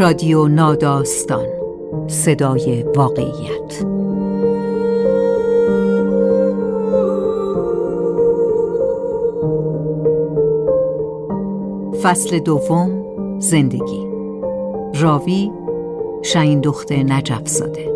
رادیو ناداستان. صدای واقعیت. فصل دوم زندگی. راوی شاین دختر نجف زاده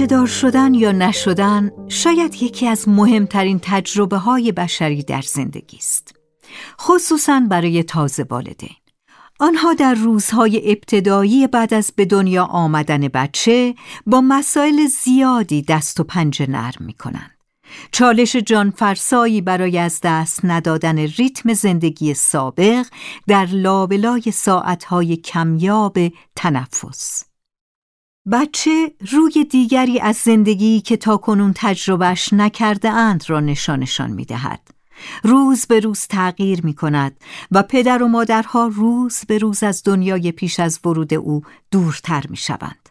بچه دار شدن یا نشدن شاید یکی از مهمترین تجربه های بشری در زندگی است. خصوصا برای تازه والدین. آنها در روزهای ابتدایی بعد از به دنیا آمدن بچه با مسائل زیادی دست و پنجه نرم می کنند. چالش جانفرسایی برای از دست ندادن ریتم زندگی سابق در لابلای ساعتهای کمیاب تنفس. بچه روی دیگری از زندگی که تا کنون تجربهش نکرده اند را نشانشان می دهد. روز به روز تغییر می کند و پدر و مادرها روز به روز از دنیای پیش از ورود او دورتر می شوند.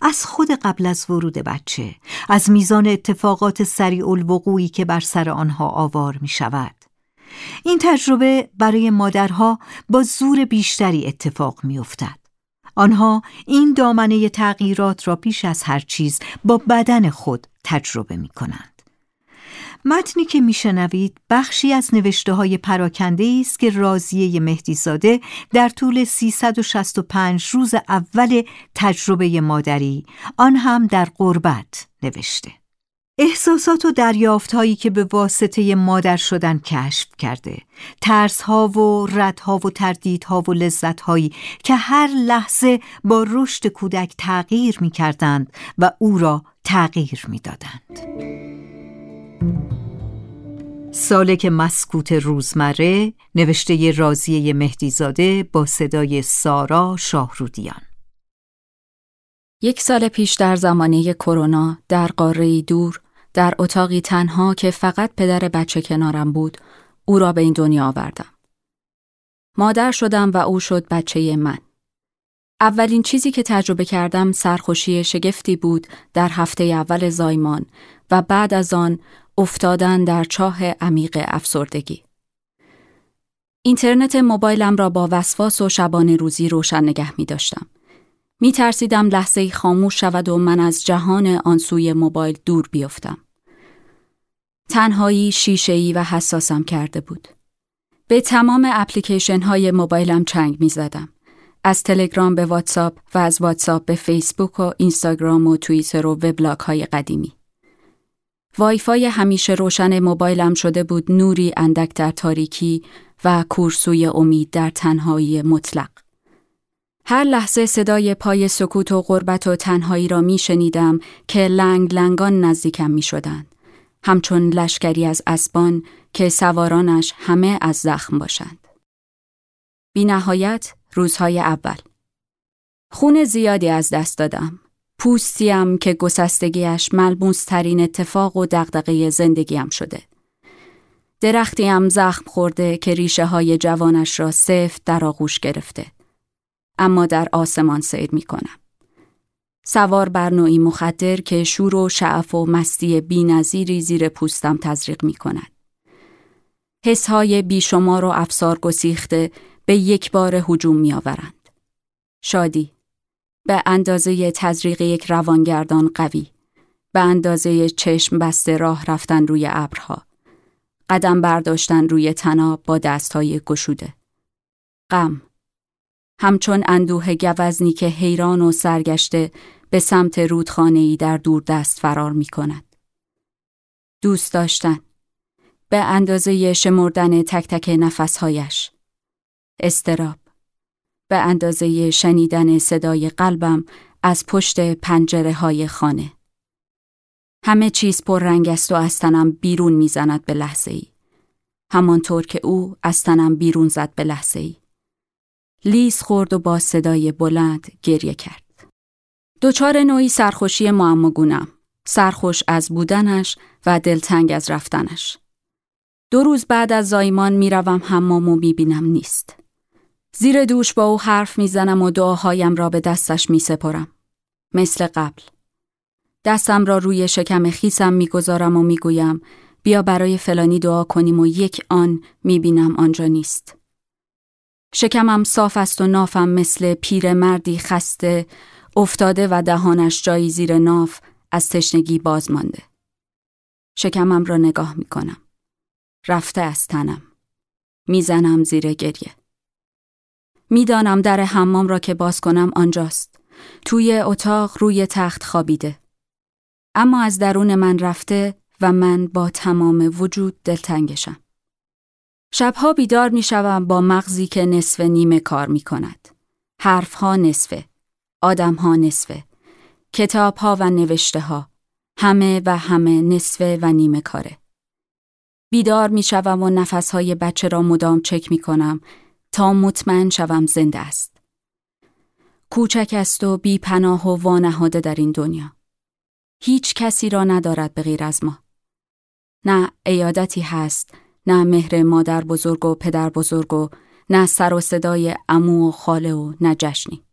از خود قبل از ورود بچه، از میزان اتفاقات سریع الوقوعی که بر سر آنها آوار می شود. این تجربه برای مادرها با زور بیشتری اتفاق می افتد. آنها این دامنه تغییرات را پیش از هر چیز با بدن خود تجربه می کنند. متنی که میشنوید بخشی از نوشته های پراکنده است که رازیه مهدیزاده در طول 365 روز اول تجربه مادری آن هم در قربت نوشته. احساسات و دریافت هایی که به واسطه مادر شدن کشف کرده ترس ها و رد ها و تردید ها و لذت هایی که هر لحظه با رشد کودک تغییر می کردند و او را تغییر می دادند. سالک مسکوت روزمره نوشته رازیه مهدیزاده با صدای سارا شاهرودیان یک سال پیش در زمانه کرونا در قاره دور در اتاقی تنها که فقط پدر بچه کنارم بود او را به این دنیا آوردم. مادر شدم و او شد بچه من. اولین چیزی که تجربه کردم سرخوشی شگفتی بود در هفته اول زایمان و بعد از آن افتادن در چاه عمیق افسردگی. اینترنت موبایلم را با وسواس و شبانه روزی روشن نگه می داشتم. می ترسیدم لحظه خاموش شود و من از جهان آنسوی موبایل دور بیفتم. تنهایی شیشه‌ای و حساسم کرده بود. به تمام اپلیکیشن های موبایلم چنگ می زدم. از تلگرام به واتساپ و از واتساپ به فیسبوک و اینستاگرام و توییتر و وبلاگ های قدیمی. وایفای همیشه روشن موبایلم شده بود نوری اندک در تاریکی و کورسوی امید در تنهایی مطلق. هر لحظه صدای پای سکوت و غربت و تنهایی را می شنیدم که لنگ لنگان نزدیکم می شدند. همچون لشکری از اسبان که سوارانش همه از زخم باشند. بی نهایت روزهای اول خون زیادی از دست دادم. پوستیم که گسستگیش ملموس ترین اتفاق و دغدغه زندگیم شده. درختیم زخم خورده که ریشه های جوانش را سفت در آغوش گرفته. اما در آسمان سیر می کنم. سوار بر نوعی مخدر که شور و شعف و مستی بی نظیری زیر پوستم تزریق می کند. حسهای بیشمار و افسار گسیخته به یک بار هجوم می آورند. شادی به اندازه تزریق یک روانگردان قوی به اندازه چشم بسته راه رفتن روی ابرها قدم برداشتن روی تناب با دستهای گشوده غم همچون اندوه گوزنی که حیران و سرگشته به سمت رودخانه‌ای در دور دست فرار می کند. دوست داشتن. به اندازه شمردن تک تک نفسهایش. استراب. به اندازه شنیدن صدای قلبم از پشت پنجره های خانه. همه چیز پر رنگ است و از تنم بیرون می‌زند به لحظه ای همانطور که او از تنم بیرون زد به لحظه ای لیز خورد و با صدای بلند گریه کرد. دوچار نوعی سرخوشی معماگونم. سرخوش از بودنش و دلتنگ از رفتنش. دو روز بعد از زایمان می‌روم حمام و می‌بینم نیست. زیر دوش با او حرف می‌زنم و دعاهایم را به دستش میسپرم. مثل قبل. دستم را روی شکم خیسم می‌گذارم و می‌گویم بیا برای فلانی دعا کنیم و یک آن می‌بینم آنجا نیست. شکمم صاف است و نافم مثل پیر مردی خسته افتاده و دهانش جایی زیر ناف از تشنگی باز مانده. شکمم را نگاه می کنم. رفته از تنم. می‌زنم زیر گریه. می‌دانم در حمام را که باز کنم آنجاست. توی اتاق روی تخت خوابیده. اما از درون من رفته و من با تمام وجود دلتنگشم. شبها بیدار می شوم با مغزی که نصف نیمه کار می کند. حرفها نصفه. آدمها نصفه. کتابها و نوشته ها. همه و همه نصفه و نیمه کاره. بیدار می شوم و نفسهای بچه را مدام چک می کنم تا مطمئن شوم زنده است. کوچک است و بی پناه و وانهاده در این دنیا. هیچ کسی را ندارد به غیر از ما. نه ایادتی هست، نه مهر مادر بزرگ و پدر بزرگ و نه سر و صدای امو و خاله و نه جشنی.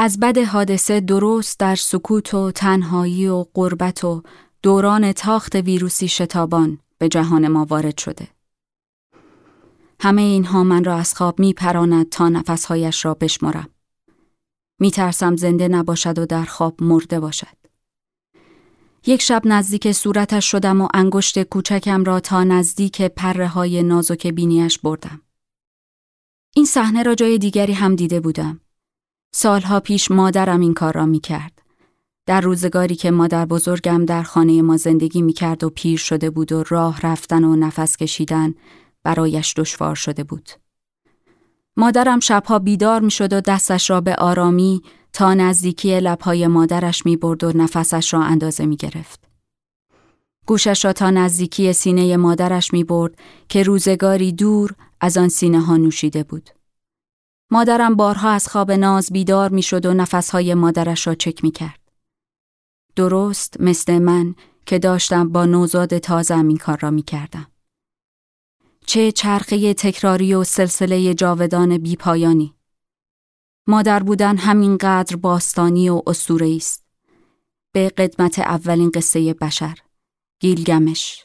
از بد حادثه درست در سکوت و تنهایی و قربت و دوران تاخت ویروسی شتابان به جهان ما وارد شده. همه اینها من را از خواب می پراند تا نفسهایش را بشمرم. می ترسم زنده نباشد و در خواب مرده باشد. یک شب نزدیک صورتش شدم و انگشت کوچکم را تا نزدیک پره های نازک بینیش بردم. این صحنه را جای دیگری هم دیده بودم. سالها پیش مادرم این کار را می کرد. در روزگاری که مادر بزرگم در خانه ما زندگی می کرد و پیر شده بود و راه رفتن و نفس کشیدن برایش دشوار شده بود. مادرم شبها بیدار می شد و دستش را به آرامی تا نزدیکی لبهای مادرش می برد و نفسش را اندازه می گرفت. گوشش را تا نزدیکی سینه مادرش می برد که روزگاری دور از آن سینه ها نوشیده بود. مادرم بارها از خواب ناز بیدار می شد و نفسهای مادرش را چک می کرد. درست مثل من که داشتم با نوزاد تازه این کار را می کردم. چه چرخه تکراری و سلسله جاودان بیپایانی. مادر بودن همینقدر باستانی و اسطوره است. به قدمت اولین قصه بشر. گیلگمش.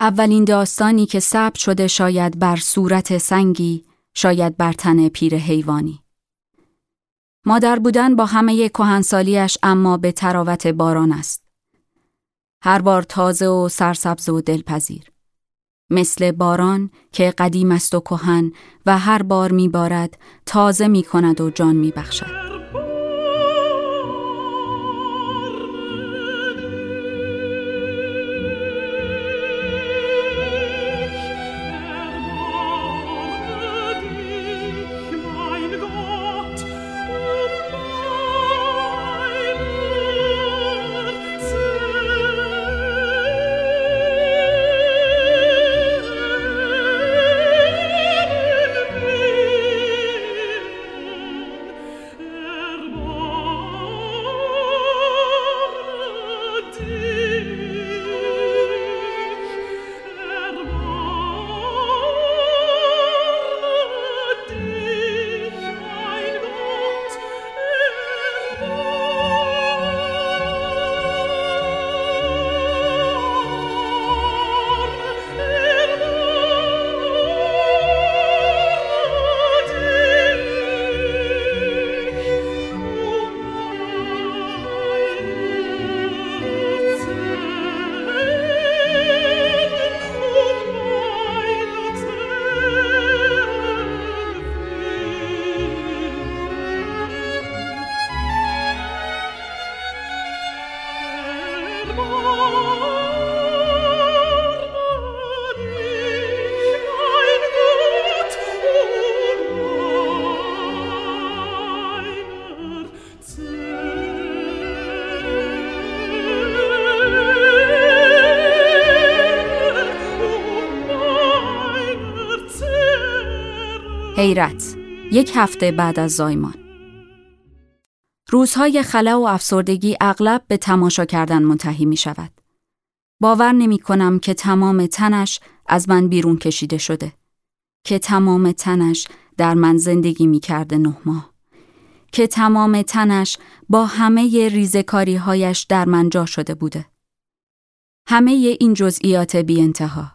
اولین داستانی که ثبت شده شاید بر صورت سنگی، شاید بر تن پیر حیوانی. مادر بودن با همه کهنسالیش اما به تراوت باران است. هر بار تازه و سرسبز و دلپذیر. مثل باران که قدیم است و کهن و هر بار میبارد تازه می کند و جان می حیرت یک هفته بعد از زایمان روزهای خلا و افسردگی اغلب به تماشا کردن منتهی می شود. باور نمی کنم که تمام تنش از من بیرون کشیده شده. که تمام تنش در من زندگی می کرده نه ماه. که تمام تنش با همه ریزکاری هایش در من جا شده بوده. همه این جزئیات بی انتها.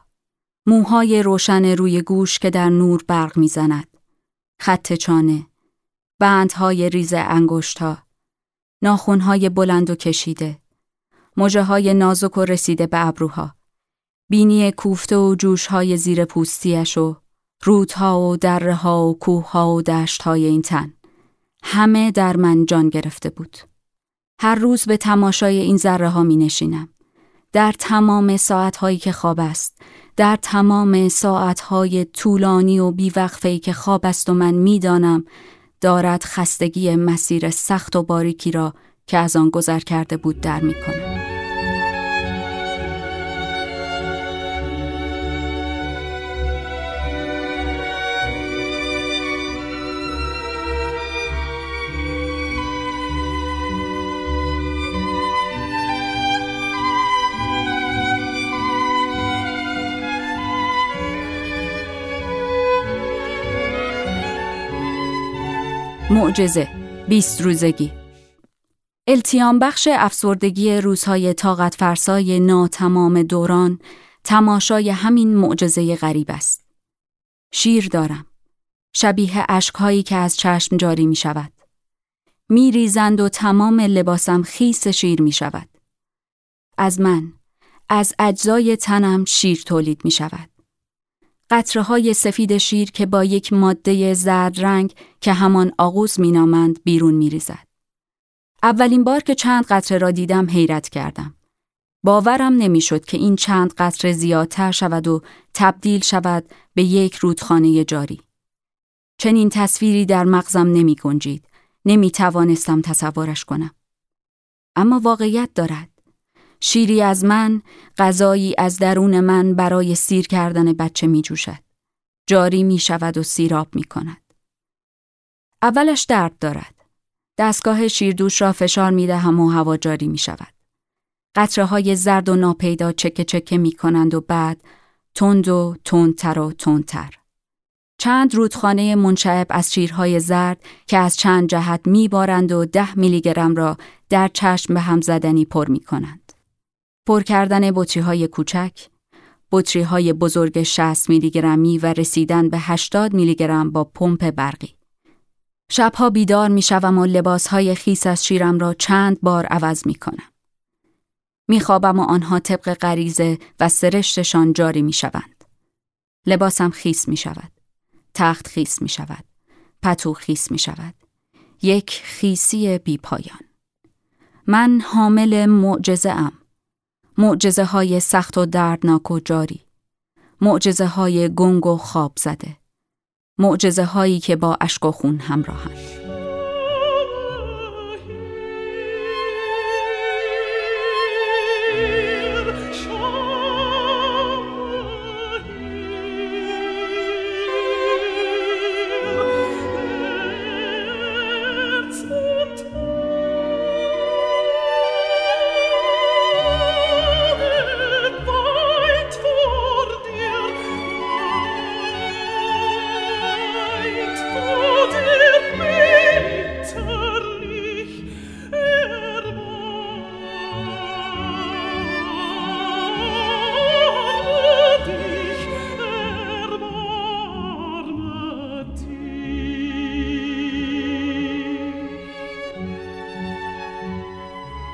موهای روشن روی گوش که در نور برق می‌زند. خط چانه. بندهای ریز انگشتها. ناخونهای بلند و کشیده. مجه های نازک و رسیده به ابروها. بینی کوفته و جوشهای زیر پوستیش و رودها و دره ها و کوه ها و دشت های این تن. همه در من جان گرفته بود. هر روز به تماشای این ذره ها می نشینم. در تمام ساعتهایی که خواب است، در تمام ساعتهای طولانی و بیوقفهی که خواب است و من می‌دانم دارد خستگی مسیر سخت و باریکی را که از آن گذر کرده بود در می معجزه بیست روزگی التیام بخش افسردگی روزهای طاقت فرسای ناتمام دوران تماشای همین معجزه غریب است. شیر دارم. شبیه اشکهایی که از چشم جاری می شود. می ریزند و تمام لباسم خیس شیر می شود. از من، از اجزای تنم شیر تولید می شود. قطره های سفید شیر که با یک ماده زرد رنگ که همان آغوز مینامند بیرون میریزد. اولین بار که چند قطره را دیدم حیرت کردم. باورم نمی‌شد که این چند قطره زیادتر شود و تبدیل شود به یک رودخانه جاری. چنین تصویری در مغزم نمی گنجید. نمی توانستم تصورش کنم. اما واقعیت دارد. شیری از من، غذایی از درون من برای سیر کردن بچه می جوشد. جاری می شود و سیراب می کند. اولش درد دارد. دستگاه شیردوش را فشار می دهم و هوا جاری می شود. قطره های زرد و ناپیدا چکه چکه می کنند و بعد تند و تندتر و تندتر. چند رودخانه منشعب از شیرهای زرد که از چند جهت می بارند و ده میلی گرم را در چشم به هم زدنی پر می کنند. پر کردن بطری های کوچک، بطری های بزرگ 60 میلی گرمی و رسیدن به 80 میلی گرم با پمپ برقی. شبها بیدار می شوم و لباس های خیس از شیرم را چند بار عوض می کنم. می خوابم و آنها طبق غریزه و سرشتشان جاری می شوند. لباسم خیس می شود. تخت خیس می شود. پتو خیس می شود. یک خیسی بی پایان. من حامل معجزه ام. معجزه های سخت و دردناک و جاری. معجزه های گنگ و خواب زده. معجزه هایی که با اشک و خون همراهند.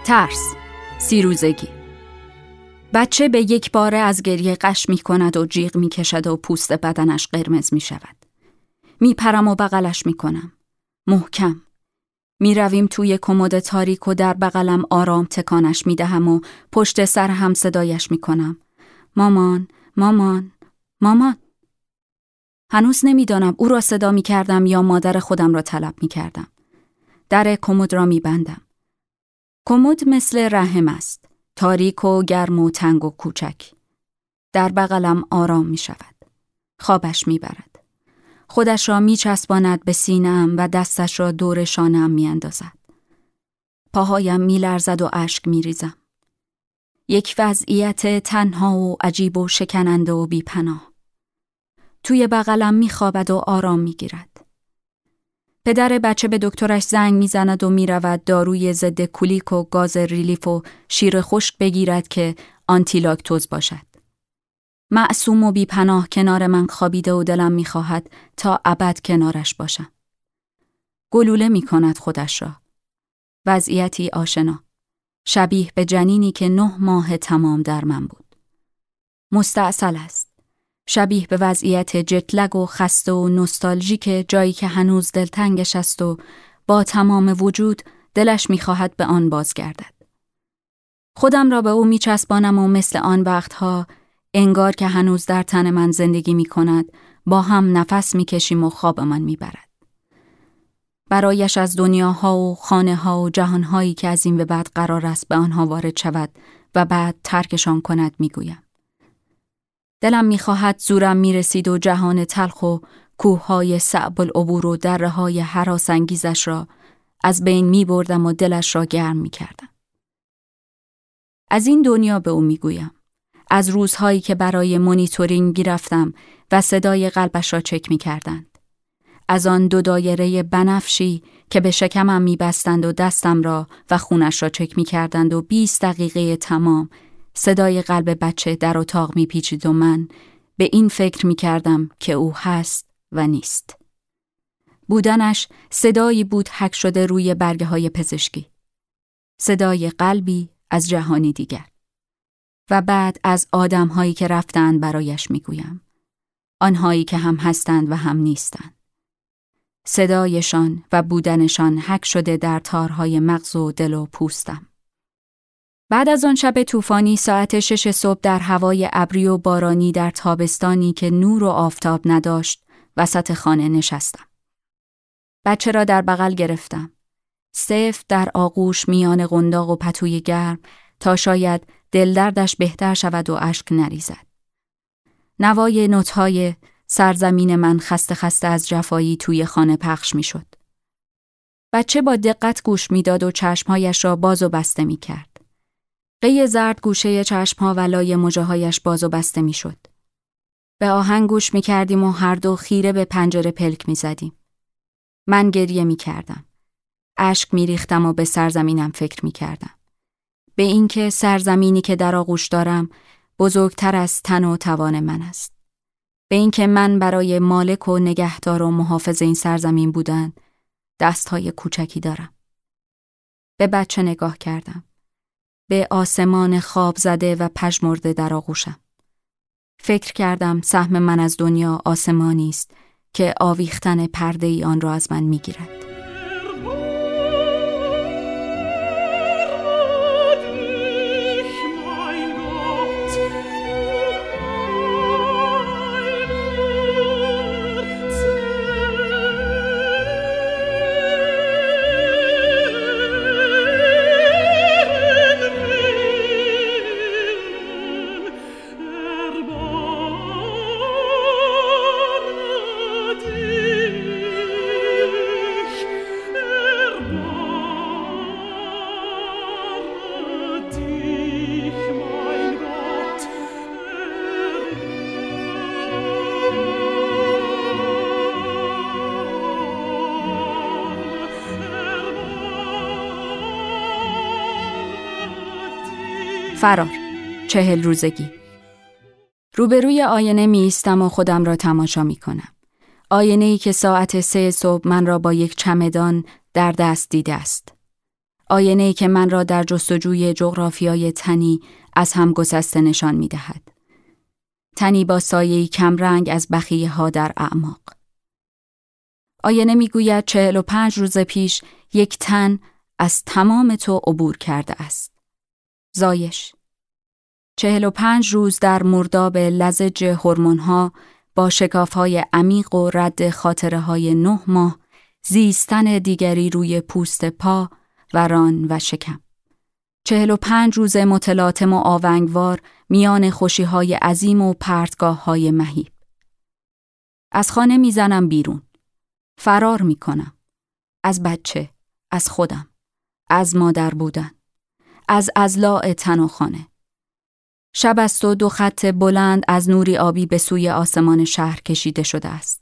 ترس سیروزگی بچه به یک باره از گریه قش می کند و جیغ می کشد و پوست بدنش قرمز می شود. می پرم و بغلش می کنم. محکم. می رویم توی کمد تاریک و در بغلم آرام تکانش می دهم و پشت سر هم صدایش می کنم. مامان، مامان، مامان. هنوز نمی‌دانم او را صدا می کردم یا مادر خودم را طلب می کردم. در کمد را می بندم. کمد مثل رحم است. تاریک و گرم و تنگ و کوچک. در بغلم آرام می شود. خوابش می برد. خودش را می چسباند به سینم و دستش را دور شانم می اندازد. پاهایم می لرزد و اشک می ریزم. یک وضعیت تنها و عجیب و شکننده و بیپناه. توی بغلم می خوابد و آرام می گیرد. پدر بچه به دکترش زنگ می‌زند و می‌رود داروی ضد کولیک و گاز ریلیف و شیر خشک بگیرد که آنتیلاکتوز باشد. معصوم و بیپناه کنار من خوابیده و دلم می‌خواهد تا ابد کنارش باشم. گلوله می کند خودش را. وضعیتی آشنا. شبیه به جنینی که نه ماه تمام در من بود. مستعصل است. شبیه به وضعیت جتلگ و خسته و نستالژیک جایی که هنوز دلتنگش است و با تمام وجود دلش می‌خواهد به آن بازگردد. خودم را به او میچسبانم و مثل آن وقتها انگار که هنوز در تن من زندگی می کند با هم نفس می کشیم و خوابمان می برد. برایش از دنیاها و خانه ها و جهانهایی که از این به بعد قرار است به آنها وارد شود و بعد ترکشان کند می گویم. دلم می‌خواهد زورم می‌رسید و جهان تلخ و کوههای صعب العبور و دره های حراس انگیزش را از بین می بردم و دلش را گرم می کردم. از این دنیا به او می گویم. از روزهایی که برای مونیتورینگ رفتم و صدای قلبش را چک می کردند. از آن دو دایره بنفشی که به شکمم می بستند و دستم را و خونش را چک می کردند و 20 دقیقه تمام صدای قلب بچه در اتاق می پیچید و من به این فکر می کردم که او هست و نیست. بودنش صدایی بود حک شده روی برگه های پزشکی. صدای قلبی از جهانی دیگر. و بعد از آدمهایی که رفتند برایش می‌گویم. آنهایی که هم هستند و هم نیستند. صدایشان و بودنشان حک شده در تارهای مغز و دل و پوستم. بعد از آن شب طوفانی ساعت شش صبح در هوای ابری و بارانی در تابستانی که نور و آفتاب نداشت وسط خانه نشستم. بچه را در بغل گرفتم. سفت در آغوش میان قنداق و پتوی گرم تا شاید دلدردش بهتر شود و اشک نریزد. نوای نوتهای سرزمین من خسته خسته از جفایی توی خانه پخش می شد. بچه با دقت گوش می‌داد و چشمهایش را باز و بسته می کرد. قی زرد گوشه چشمها و لای مجاهایش باز و بسته می شد. به آهنگ گوش می کردیم و هر دو خیره به پنجره پلک می زدیم. من گریه می کردم. اشک می ریختم و به سرزمینم فکر می کردم. به اینکه سرزمینی که در آغوش دارم بزرگتر از تن و توان من است. به اینکه من برای مالک و نگهدار و محافظ این سرزمین بودن دستهای کوچکی دارم. به بچه نگاه کردم. به آسمان خواب زده و پژمرده در آغوشم. فکر کردم سهم من از دنیا آسمانی است که آویختن پرده ای آن را از من می‌گیرد. فرار چهل روزگی روبروی آینه می ایستم و خودم را تماشا می کنم. آینه ای که ساعت سه صبح من را با یک چمدان در دست دیده است. آینه ای که من را در جستجوی جغرافیای تنی از هم گسسته نشان می دهد. تنی با سایه کمرنگ از بخیه ها در اعماق. آینه می گوید چهل و پنج روز پیش یک تن از تمام تو عبور کرده است. زایش چهل و پنج روز در مرداب لزج هورمون‌ها با شکافهای عمیق و رد خاطره های نه ماه زیستن دیگری روی پوست پا و ران و شکم. چهل و پنج روز متلاطم و آونگوار میان خوشی های عظیم و پرتگاه های مهیب. از خانه می‌زنم بیرون. فرار می‌کنم. از بچه، از خودم، از مادر بودن، از ازلاع تن و خانه. شب است و دو خط بلند از نوری آبی به سوی آسمان شهر کشیده شده است.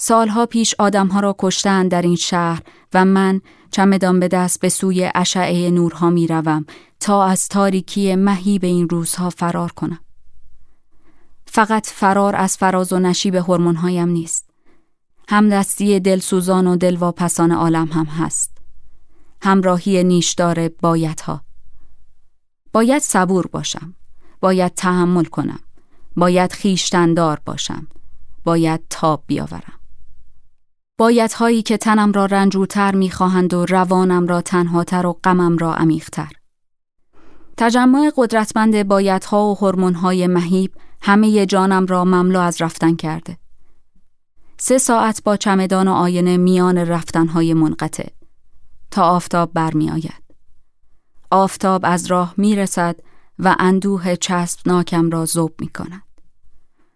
سالها پیش آدمها را کشتن در این شهر و من چمدان به دست به سوی اشعه نورها می روم تا از تاریکی مهی به این روزها فرار کنم. فقط فرار از فراز و نشیب هورمونهایم نیست. همدستی دلسوزان و دلواپسان عالم هم هست. همراهی نیشدار بایدها. باید صبور باشم. باید تحمل کنم. باید خیشتندار باشم. باید تاب بیاورم. هایی که تنم را رنجورتر می‌خواهند و روانم را تنهاتر و غمم را عمیقتر. تجمع قدرتمند بایدها و هورمون‌های مهیب همه جانم را مملو از رفتن کرده. سه ساعت با چمدان و آینه میان رفتنهای منقطع تا آفتاب برمیآید. آفتاب از راه می‌رسد و اندوه چسبناکم را زوب می کند.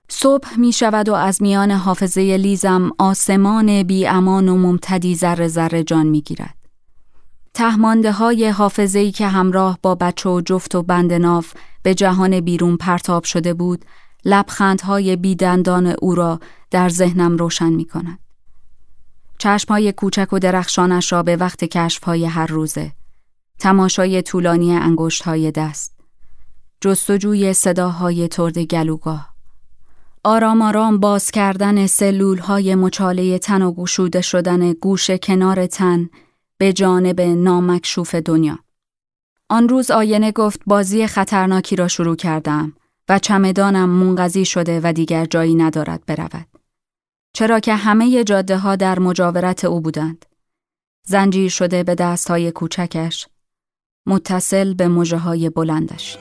صبح می شود و از میان حافظه لیزم آسمان بی امان و ممتدی ذره ذره جان می گیرد. تهمانده های حافظه‌ای که همراه با بچه و جفت و بند ناف به جهان بیرون پرتاب شده بود، لبخندهای بیدندان او را در ذهنم روشن می کند. چشمهای کوچک و درخشانش را به وقت کشفهای هر روزه، تماشای طولانی انگشت های دست، جستجوی صداهای ترد گلوگاه، آرام آرام باز کردن سلول های مچاله تن و گشوده شدن گوش کنار تن به جانب نامکشوف دنیا. آن روز آینه گفت بازی خطرناکی را شروع کردم و چمدانم منقضی شده و دیگر جایی ندارد برود. چرا که همه جاده ها در مجاورت او بودند. زنجیر شده به دست های کوچکش، متصل به مجه های بلندش.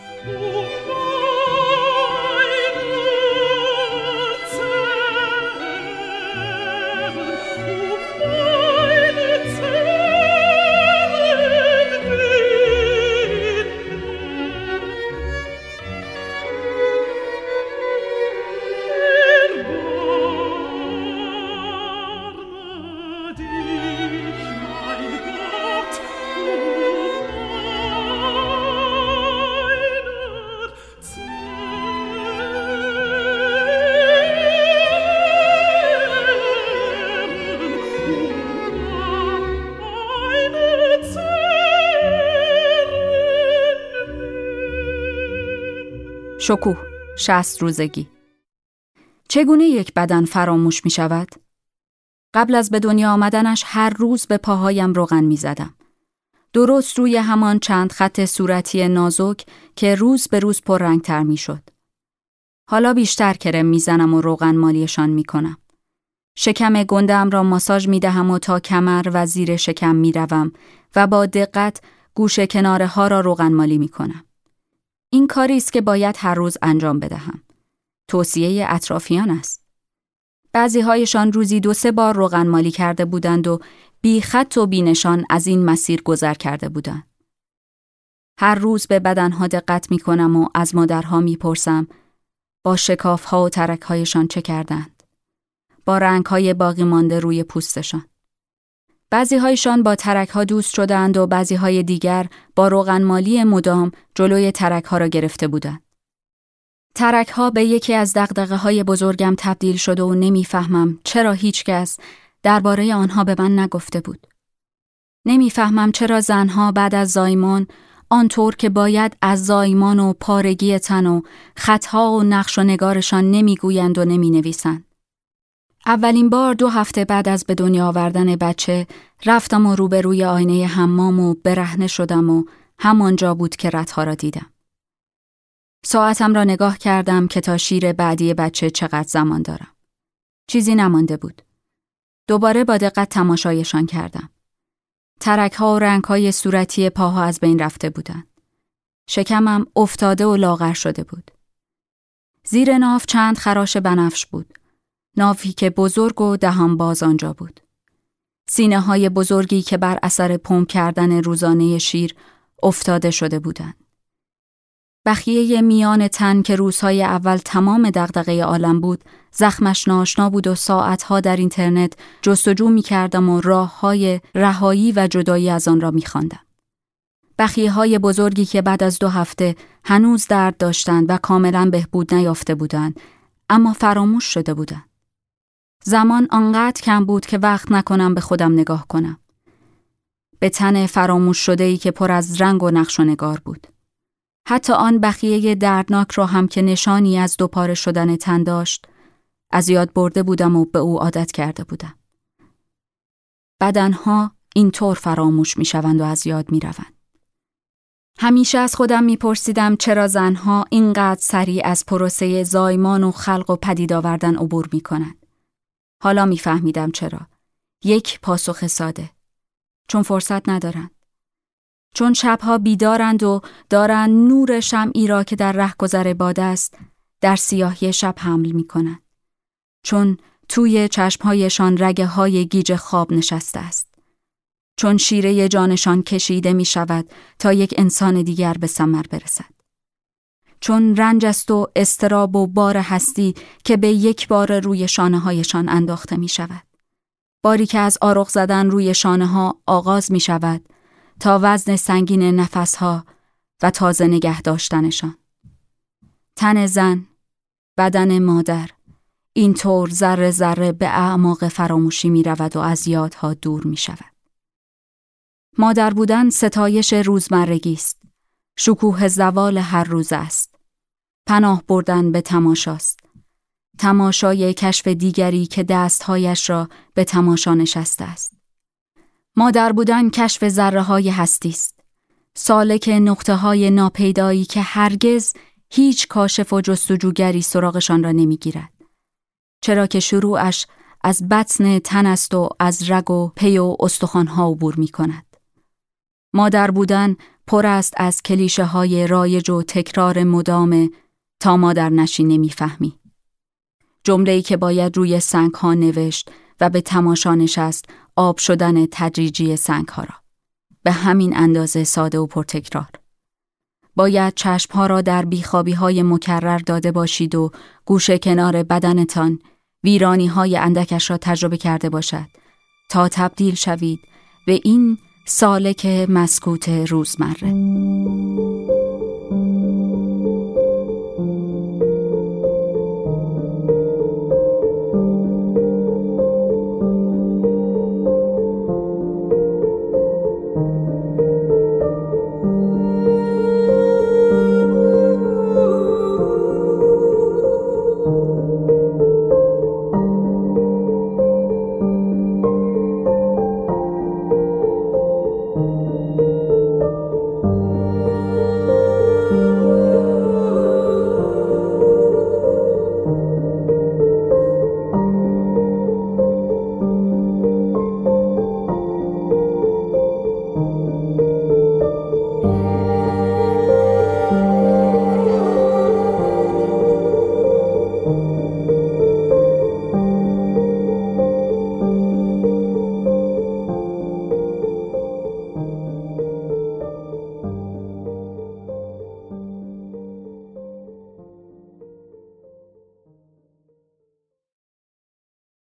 شکوه شست روزگی چگونه یک بدن فراموش می شود؟ قبل از به دنیا آمدنش هر روز به پاهایم روغن می زدم. درست روی همان چند خط صورتی نازک که روز به روز پررنگتر می شد. حالا بیشتر کرم می‌زنم و روغن مالیشان می کنم. شکم گندم را ماساژ می دهم و تا کمر و زیر شکم می روم و با دقت گوش کناره ها را روغن مالی می کنم. این کاری است که باید هر روز انجام بدهم. توصیه اطرافیان است. بعضی هایشان روزی دو سه بار روغن مالی کرده بودند و بی خط و بی نشان از این مسیر گذر کرده بودند. هر روز به بدنها دقت می کنم و از مادرها می پرسم با شکاف ها و ترک هایشان چه کردند. با رنگ های باقی مانده روی پوستشان. بعضی هایشان با ترک ها دوست شدند و بعضی های دیگر با روغن مالی مدام جلوی ترک ها را گرفته بودند. ترک ها به یکی از دقدقه های بزرگم تبدیل شده و نمی‌فهمم چرا هیچکس درباره آنها به من نگفته بود. نمی‌فهمم چرا زنها بعد از زایمان آنطور که باید از زایمان و پارگی تن و خطها و نقش و نگارشان نمی‌گویند و نمی نویسند. اولین بار دو هفته بعد از به دنیا آوردن بچه رفتم و روبروی آینه حمام و برهنه شدم و همانجا بود که رتها را دیدم. ساعتم را نگاه کردم که تا شیر بعدی بچه چقدر زمان دارم. چیزی نمانده بود. دوباره با دقت تماشایشان کردم. ترک ها و رنگ های صورتی پاها از بین رفته بودند. شکمم افتاده و لاغر شده بود. زیر ناف چند خراش بنفش بود. نافی که بزرگ و دهان باز آنجا بود. سینه های بزرگی که بر اثر پمپ کردن روزانه شیر افتاده شده بودند. بخیه میان تن که روزهای اول تمام دغدغه عالم بود زخمش ناشنا بود و ساعتها در اینترنت جستجو می کردم و راه های رهایی و جدایی از آن را می خواندم. بخیه های بزرگی که بعد از دو هفته هنوز درد داشتند و کاملا بهبود نیافته بودند اما فراموش شده بودند. زمان آنقدر کم بود که وقت نکنم به خودم نگاه کنم. به تن فراموش شده ای که پر از رنگ و نقش و نگار بود. حتی آن بخیه دردناک را هم که نشانی از دوپاره شدن تن داشت از یاد برده بودم و به او عادت کرده بودم. بدنها اینطور فراموش می شوند و از یاد می روند. همیشه از خودم میپرسیدم چرا زنها اینقدر سریع از پروسه زایمان و خلق و پدید آوردن عبور می کنند. حالا میفهمیدم چرا. یک پاسخ ساده. چون فرصت ندارند. چون شبها بیدارند و دارند نور شمعی را که در رهگذر باد است در سیاهی شب حمل می کنند. چون توی چشمهایشان رگه های گیج خواب نشسته است. چون شیره جانشان کشیده می شود تا یک انسان دیگر به سمر برسد. چون رنج است و استراب و بار هستی که به یک بار روی شانه هایشان انداخته می شود. باری که از آرخ زدن روی شانه ها آغاز می شود تا وزن سنگین نفس ها و تازه نگه داشتنشان. تن زن، بدن مادر، اینطور ذره ذره به اعماق فراموشی می رود و از یادها دور می شود. مادر بودن ستایش روزمرگی است. شکوه زوال هر روز است. پناه بردن به تماشاست. تماشای کشف دیگری که دستهایش را به تماشا نشسته است. مادر بودن کشف ذره های هستی است. سالک نقطه های ناپیدایی که هرگز هیچ کاشف و جستجوگری سراغشان را نمی‌گیرد. چرا که شروعش از بطن تن است و از رگ و پی و استخوانها عبور می کند. مادر بودن پر است از کلیشه های رایج و تکرار مدام تا مادر نمی‌فهمی. جمله که باید روی سنگ ها نوشت و به تماشا نشست آب شدن تدریجی سنگ ها را. به همین اندازه ساده و پرتکرار. باید چشم ها را در بیخوابی های مکرر داده باشید و گوشه کنار بدنتان ویرانی های اندکش را تجربه کرده باشد تا تبدیل شوید به این سالک مسکوت روزمره